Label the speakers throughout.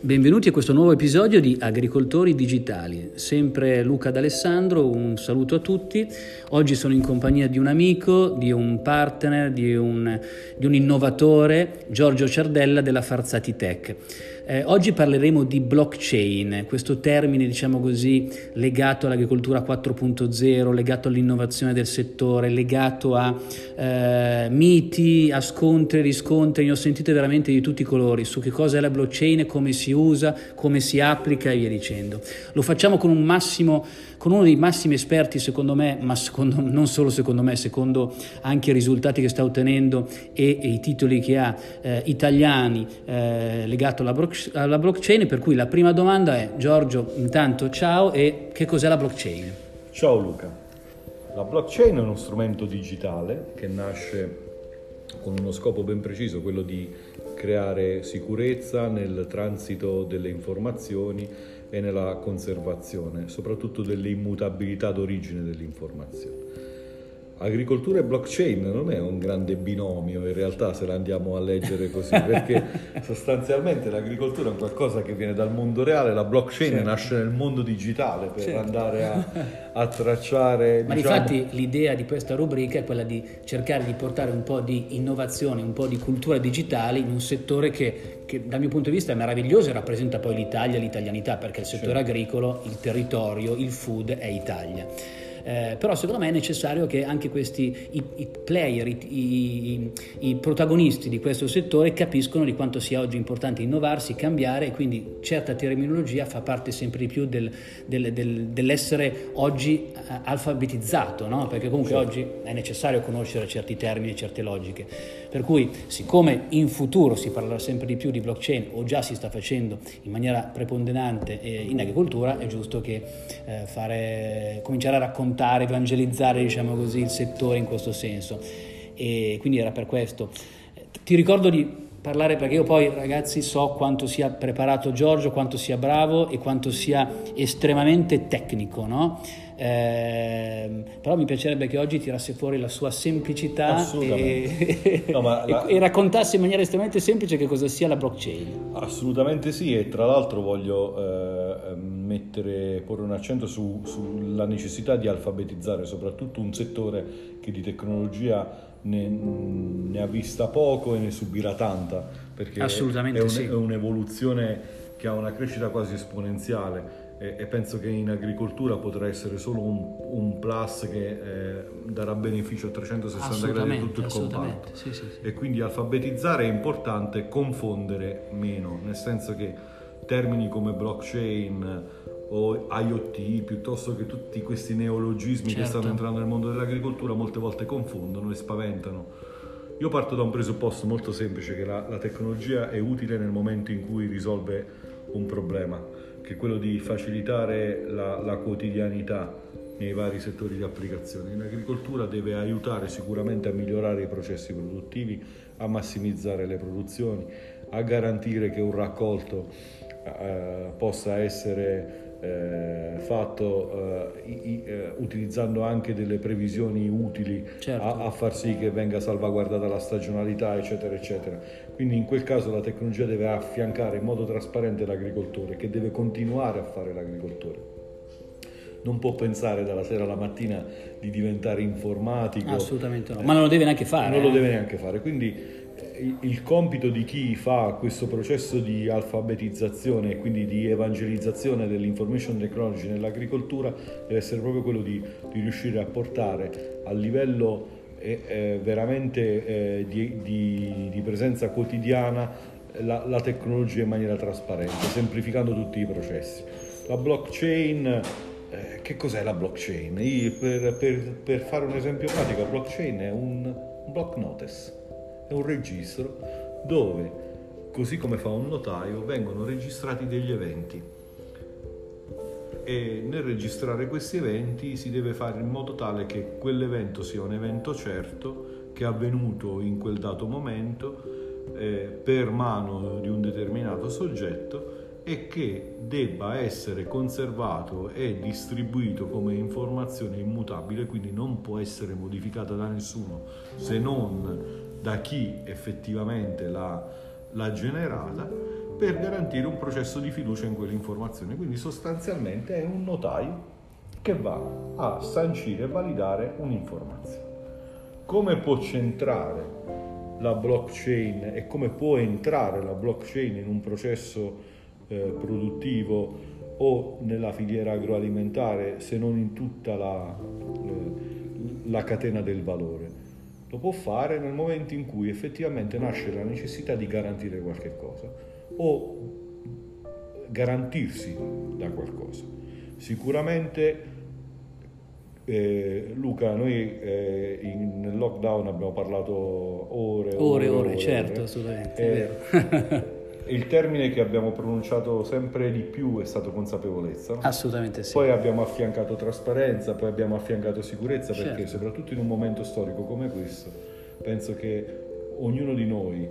Speaker 1: Benvenuti a questo nuovo episodio di Agricoltori Digitali. Sempre Luca D'Alessandro, un saluto a tutti. Oggi sono in compagnia di un amico, di un partner, di un, di un innovatore, Giorgio Ciardella della Farzati Tech. Eh, oggi parleremo di blockchain, questo termine diciamo così legato all'agricoltura 4.0, legato all'innovazione del settore, legato a eh, miti, a scontri, riscontri, ne ho sentite veramente di tutti i colori su che cosa è la blockchain, come si usa, come si applica e via dicendo. Lo facciamo con un massimo con uno dei massimi esperti secondo me, ma secondo, non solo secondo me, secondo anche i risultati che sta ottenendo e, e i titoli che ha eh, italiani eh, legato alla, alla blockchain, per cui la prima domanda è Giorgio, intanto ciao e che cos'è la blockchain?
Speaker 2: Ciao Luca. La blockchain è uno strumento digitale che nasce con uno scopo ben preciso, quello di creare sicurezza nel transito delle informazioni e nella conservazione, soprattutto delle immutabilità d'origine dell'informazione. Agricoltura e blockchain non è un grande binomio in realtà se la andiamo a leggere così, perché sostanzialmente l'agricoltura è qualcosa che viene dal mondo reale, la blockchain certo. nasce nel mondo digitale per certo. andare a, a, tracciare...
Speaker 1: Ma diciamo... infatti l'idea di questa rubrica è quella di cercare di portare un po' di innovazione, un po' di cultura digitale in un settore che, che dal mio punto di vista è meraviglioso e rappresenta poi l'Italia, l'italianità, perché il settore certo. agricolo, il territorio, il food è Italia. Eh, però secondo me è necessario che anche questi i, i player, i, i, protagonisti di questo settore capiscono di quanto sia oggi importante innovarsi, cambiare e quindi certa terminologia fa parte sempre di più del, del, del, dell'essere oggi eh, alfabetizzato, no? perché comunque sì. oggi è necessario conoscere certi termini, certe logiche. Per cui siccome in futuro si parlerà sempre di più di blockchain o già si sta facendo in maniera preponderante eh, in agricoltura, è giusto che eh, fare, cominciare a raccontare raccontare, evangelizzare diciamo così, il settore in questo senso. E quindi era per questo. Ti ricordo di parlare perché io poi ragazzi so quanto sia preparato Giorgio, quanto sia bravo e quanto sia estremamente tecnico, no? Eh, però mi piacerebbe che oggi tirasse fuori la sua semplicità e, no, la... e, raccontasse in maniera estremamente semplice che cosa sia la blockchain.
Speaker 2: Assolutamente sì e tra l'altro voglio eh, mettere, porre un accento su, sulla necessità di alfabetizzare soprattutto un settore che di tecnologia ne, ne ha vista poco e ne subirà tanta perché è, un,
Speaker 1: sì.
Speaker 2: è un'evoluzione che ha una crescita quasi esponenziale e, penso che in agricoltura potrà essere solo un, un plus che eh, darà beneficio a 360 gradi a tutto il comparto.
Speaker 1: Sì, sì, sì.
Speaker 2: E quindi alfabetizzare è importante, confondere meno, nel senso che termini come blockchain o IoT piuttosto che tutti questi neologismi certo. che stanno entrando nel mondo dell'agricoltura molte volte confondono e spaventano. Io parto da un presupposto molto semplice che la, la tecnologia è utile nel momento in cui risolve un problema che è quello di facilitare la, la quotidianità nei vari settori di applicazione. In agricoltura deve aiutare sicuramente a migliorare i processi produttivi, a massimizzare le produzioni, a garantire che un raccolto eh, possa essere eh, fatto eh, i, eh, utilizzando anche delle previsioni utili certo. a, a, far sì che venga salvaguardata la stagionalità, eccetera, eccetera. Quindi in quel caso la tecnologia deve affiancare in modo trasparente l'agricoltore, che deve continuare a fare l'agricoltore. Non può pensare dalla sera alla mattina di diventare informatico.
Speaker 1: Assolutamente no, ma non lo deve neanche fare.
Speaker 2: Non eh? lo deve neanche fare. Quindi il compito di chi fa questo processo di alfabetizzazione e quindi di evangelizzazione dell'information technology nell'agricoltura deve essere proprio quello di, di riuscire a portare a livello eh, eh, veramente eh, di, di, di, presenza quotidiana la, la, tecnologia in maniera trasparente, semplificando tutti i processi. La blockchain, eh, che cos'è la blockchain? Per, per, per, fare un esempio pratico, la blockchain è un block notice è un registro dove, così come fa un notaio, vengono registrati degli eventi. E nel registrare questi eventi si deve fare in modo tale che quell'evento sia un evento certo che è avvenuto in quel dato momento eh, per mano di un determinato soggetto e che debba essere conservato e distribuito come informazione immutabile, quindi non può essere modificata da nessuno se non da chi effettivamente l'ha, generata per garantire un processo di fiducia in quell'informazione. Quindi sostanzialmente è un notaio che va a sancire e validare un'informazione. Come può centrare la blockchain e come può entrare la blockchain in un processo eh, produttivo o nella filiera agroalimentare se non in tutta la, eh, la catena del valore. Lo può fare nel momento in cui effettivamente nasce la necessità di garantire qualche cosa o garantirsi da qualcosa. Sicuramente eh, Luca, noi eh, in, nel lockdown abbiamo parlato ore,
Speaker 1: ore, ore, ore certo, ore. assolutamente.
Speaker 2: Eh, il termine che abbiamo pronunciato sempre di più è stato consapevolezza.
Speaker 1: Assolutamente sì.
Speaker 2: Poi abbiamo affiancato trasparenza, poi abbiamo affiancato sicurezza, perché certo. soprattutto in un momento storico come questo, penso che ognuno di noi,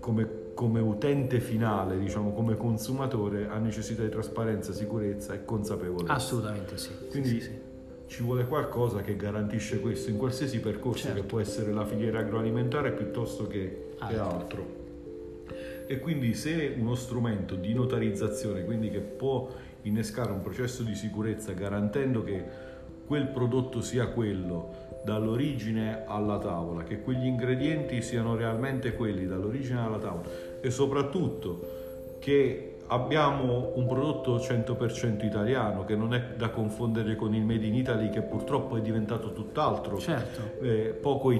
Speaker 2: come, come utente finale, diciamo come consumatore, ha necessità di trasparenza, sicurezza e consapevolezza.
Speaker 1: Assolutamente sì.
Speaker 2: Quindi
Speaker 1: sì, sì.
Speaker 2: ci vuole qualcosa che garantisce questo in qualsiasi percorso certo. che può essere la filiera agroalimentare piuttosto che, altro. che altro e quindi se uno strumento di notarizzazione, quindi che può innescare un processo di sicurezza garantendo che quel prodotto sia quello dall'origine alla tavola, che quegli ingredienti siano realmente quelli dall'origine alla tavola e soprattutto che abbiamo un prodotto 100% italiano che non è da confondere con il Made in Italy che purtroppo è diventato tutt'altro,
Speaker 1: certo.
Speaker 2: eh, poco,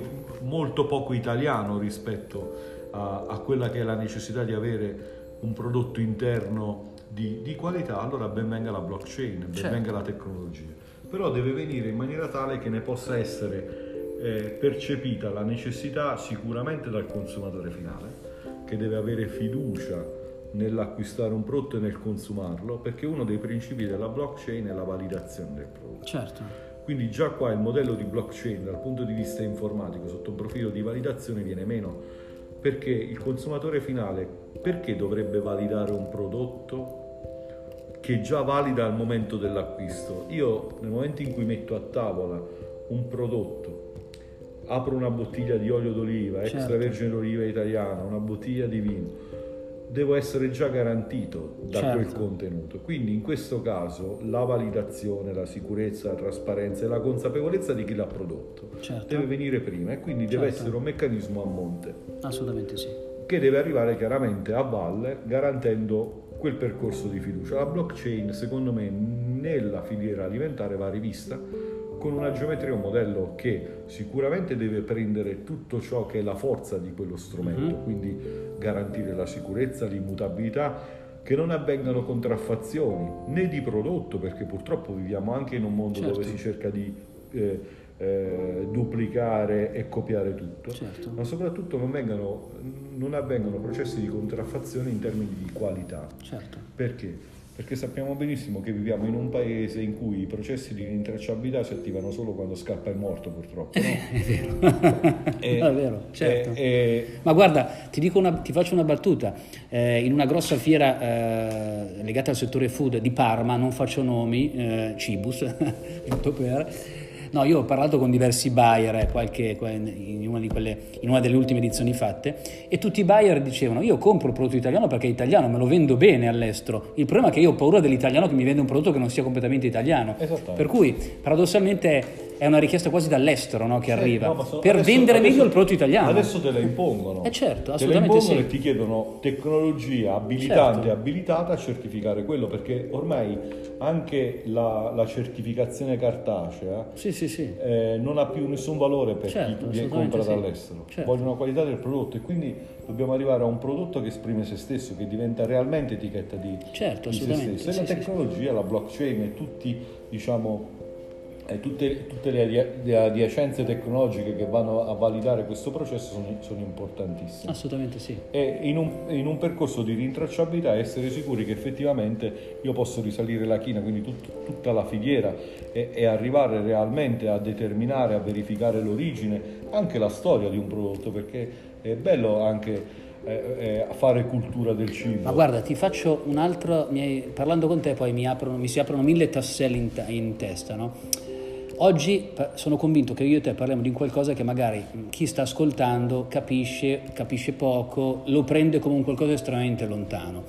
Speaker 2: molto poco italiano rispetto a, a, quella che è la necessità di avere un prodotto interno di, di qualità, allora ben venga la blockchain, ben certo. venga la tecnologia. Però deve venire in maniera tale che ne possa essere eh, percepita la necessità sicuramente dal consumatore finale, che deve avere fiducia nell'acquistare un prodotto e nel consumarlo, perché uno dei principi della blockchain è la validazione del prodotto.
Speaker 1: Certo.
Speaker 2: Quindi già qua il modello di blockchain dal punto di vista informatico sotto un profilo di validazione viene meno perché il consumatore finale perché dovrebbe validare un prodotto che già valida al momento dell'acquisto? Io nel momento in cui metto a tavola un prodotto, apro una bottiglia di olio d'oliva, certo. extravergine d'oliva italiana, una bottiglia di vino, devo essere già garantito da certo. quel contenuto. Quindi in questo caso la validazione, la sicurezza, la trasparenza e la consapevolezza di chi l'ha prodotto certo. deve venire prima e quindi certo. deve essere un meccanismo a monte.
Speaker 1: Assolutamente sì.
Speaker 2: Che deve arrivare chiaramente a valle garantendo quel percorso di fiducia. La blockchain secondo me nella filiera alimentare va rivista con una geometria, un modello che sicuramente deve prendere tutto ciò che è la forza di quello strumento, mm-hmm. quindi garantire la sicurezza, l'immutabilità, che non avvengano contraffazioni né di prodotto, perché purtroppo viviamo anche in un mondo certo. dove si cerca di eh, eh, duplicare e copiare tutto,
Speaker 1: certo.
Speaker 2: ma soprattutto non, vengano, non avvengono processi di contraffazione in termini di qualità.
Speaker 1: Certo.
Speaker 2: Perché? Perché sappiamo benissimo che viviamo in un paese in cui i processi di rintracciabilità si attivano solo quando scappa il morto purtroppo. No?
Speaker 1: è vero, è, è vero, certo. È, è... Ma guarda, ti, una, ti, faccio una battuta, eh, in una grossa fiera eh, legata al settore food di Parma, non faccio nomi, eh, Cibus, giusto per No, io ho parlato con diversi buyer eh, qualche, in, una quelle, in, una delle ultime edizioni fatte e tutti i buyer dicevano io compro il prodotto italiano perché è italiano, me lo vendo bene all'estero. Il problema è che io ho paura dell'italiano che mi vende un prodotto che non sia completamente italiano. Per cui paradossalmente è una richiesta quasi dall'estero no, che sì, arriva no, so, per adesso, vendere adesso, meglio il prodotto italiano.
Speaker 2: Adesso te la impongono.
Speaker 1: Eh certo,
Speaker 2: assolutamente
Speaker 1: te la impongono
Speaker 2: sì. e ti chiedono tecnologia abilitante certo. abilitata a certificare quello perché ormai anche la, la certificazione cartacea
Speaker 1: sì, sì, sì.
Speaker 2: Eh, non ha più nessun valore per certo, chi compra dall'estero.
Speaker 1: Certo.
Speaker 2: Vogliono la qualità del prodotto e quindi dobbiamo arrivare a un prodotto che esprime se stesso, che diventa realmente etichetta di,
Speaker 1: certo,
Speaker 2: di se stesso. E la tecnologia, la blockchain e tutti diciamo e tutte, tutte le adiacenze tecnologiche che vanno a validare questo processo sono, sono importantissime.
Speaker 1: Assolutamente sì.
Speaker 2: E in un, in un, percorso di rintracciabilità essere sicuri che effettivamente io posso risalire la china, quindi tut, tutta la filiera e, e, arrivare realmente a determinare, a verificare l'origine, anche la storia di un prodotto, perché è bello anche eh, a fare cultura del cibo.
Speaker 1: Ma guarda, ti faccio un altro, parlando con te poi mi, aprono, mi si aprono mille tasselli in, in testa, no? Oggi sono convinto che io e te parliamo di qualcosa che magari chi sta ascoltando capisce, capisce poco, lo prende come un qualcosa estremamente lontano.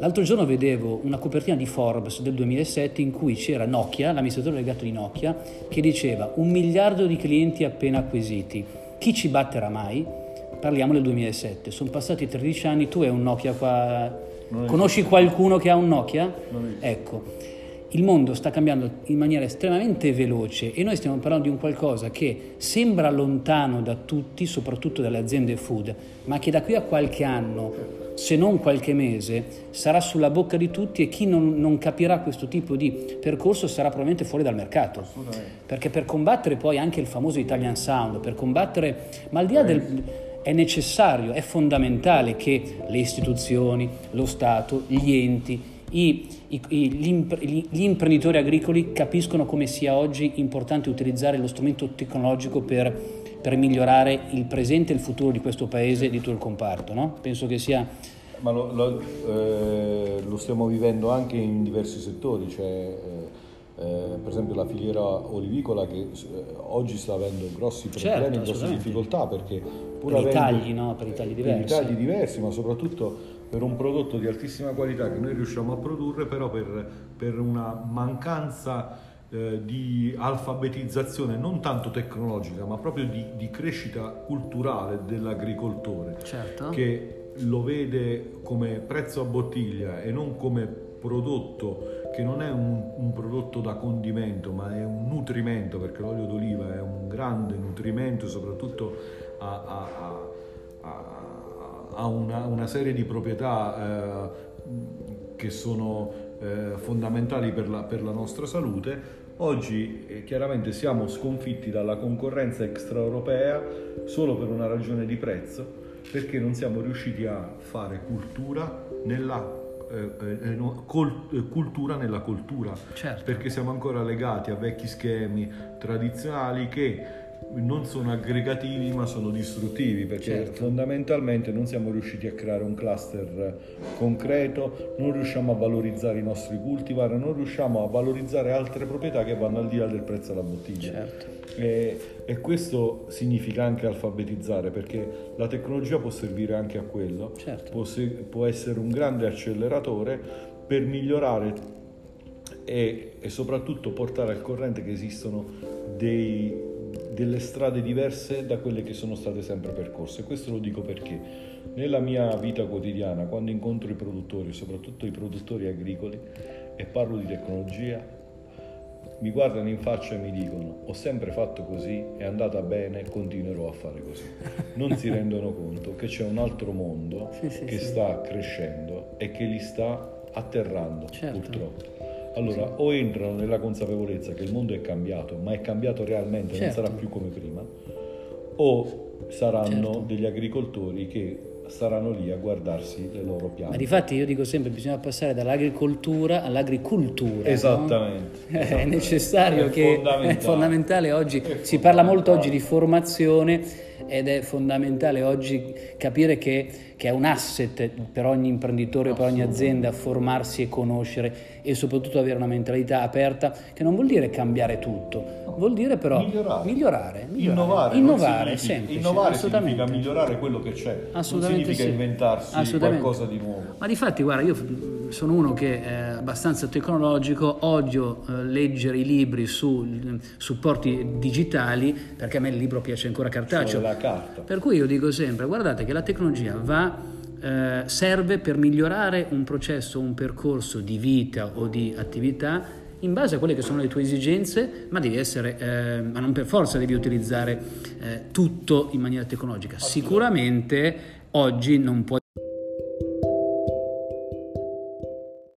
Speaker 1: L'altro giorno vedevo una copertina di Forbes del 2007 in cui c'era Nokia, l'amministratore delegato di Nokia, che diceva un miliardo di clienti appena acquisiti. Chi ci batterà mai? Parliamo del 2007, sono passati 13 anni, tu hai un Nokia qua, conosci qualcuno che ha un Nokia? Ecco, il mondo sta cambiando in maniera estremamente veloce e noi stiamo parlando di un qualcosa che sembra lontano da tutti, soprattutto dalle aziende food, ma che da qui a qualche anno, se non qualche mese, sarà sulla bocca di tutti e chi non, non capirà questo tipo di percorso sarà probabilmente fuori dal mercato. Perché per combattere poi anche il famoso Italian Sound, per combattere, ma al di là del è necessario, è fondamentale che le istituzioni, lo Stato, gli enti, i, i, gli, gli imprenditori agricoli capiscono come sia oggi importante utilizzare lo strumento tecnologico per, per migliorare il presente e il futuro di questo paese e di tutto il comparto. No? Penso che sia...
Speaker 2: Ma lo, lo, eh, lo, stiamo vivendo anche in diversi settori, cioè, eh, eh, per esempio la filiera olivicola che eh, oggi sta avendo grossi problemi, certo, grosse difficoltà perché
Speaker 1: pur per avendo, i tagli, no? per i tagli diversi.
Speaker 2: Per i tagli diversi, ma soprattutto per un prodotto di altissima qualità che noi riusciamo a produrre, però per, per una mancanza eh, di alfabetizzazione non tanto tecnologica, ma proprio di, di crescita culturale dell'agricoltore,
Speaker 1: certo.
Speaker 2: che lo vede come prezzo a bottiglia e non come prodotto che non è un, un, prodotto da condimento ma è un nutrimento perché l'olio d'oliva è un grande nutrimento soprattutto a, a, a, a ha una, una serie di proprietà eh, che sono eh, fondamentali per la, per la, nostra salute. Oggi eh, chiaramente siamo sconfitti dalla concorrenza extraeuropea solo per una ragione di prezzo, perché non siamo riusciti a fare cultura nella eh, eh, col, eh, cultura nella cultura,
Speaker 1: certo.
Speaker 2: perché siamo ancora legati a vecchi schemi tradizionali che non sono aggregativi ma sono distruttivi perché certo. fondamentalmente non siamo riusciti a creare un cluster concreto, non riusciamo a valorizzare i nostri cultivar, non riusciamo a valorizzare altre proprietà che vanno al di là del prezzo alla bottiglia.
Speaker 1: Certo.
Speaker 2: E, e, questo significa anche alfabetizzare perché la tecnologia può servire anche a quello,
Speaker 1: certo.
Speaker 2: può, può essere un grande acceleratore per migliorare e, e soprattutto portare al corrente che esistono dei delle strade diverse da quelle che sono state sempre percorse. Questo lo dico perché nella mia vita quotidiana, quando incontro i produttori, soprattutto i produttori agricoli, e parlo di tecnologia, mi guardano in faccia e mi dicono ho sempre fatto così, è andata bene, continuerò a fare così. Non si rendono conto che c'è un altro mondo sì, sì, che sì. sta crescendo e che li sta atterrando certo. purtroppo. Allora, o entrano nella consapevolezza che il mondo è cambiato, ma è cambiato realmente, certo. non sarà più come prima, o saranno certo. degli agricoltori che saranno lì a guardarsi le loro piante.
Speaker 1: Ma difatti io dico sempre bisogna passare dall'agricoltura all'agricoltura.
Speaker 2: Esattamente.
Speaker 1: No? esattamente. È necessario è che fondamentale. è fondamentale oggi, è si fondamentale. parla molto oggi di formazione ed è fondamentale oggi capire che, che è un asset per ogni imprenditore, per ogni azienda formarsi e conoscere e soprattutto avere una mentalità aperta che non vuol dire cambiare tutto, vuol dire però
Speaker 2: migliorare,
Speaker 1: migliorare,
Speaker 2: migliorare. innovare,
Speaker 1: innovare, semplice,
Speaker 2: innovare significa migliorare quello che c'è, non significa sì. inventarsi qualcosa di nuovo.
Speaker 1: Ma di fatti, guarda, io sono uno che è abbastanza tecnologico, odio eh, leggere i libri su supporti digitali perché a me il libro piace ancora cartaceo. Per cui io dico sempre, guardate che la tecnologia va eh, serve per migliorare un processo, un percorso di vita o di attività in base a quelle che sono le tue esigenze, ma devi essere, eh, ma non per forza devi utilizzare eh, tutto in maniera tecnologica. Sicuramente oggi non puoi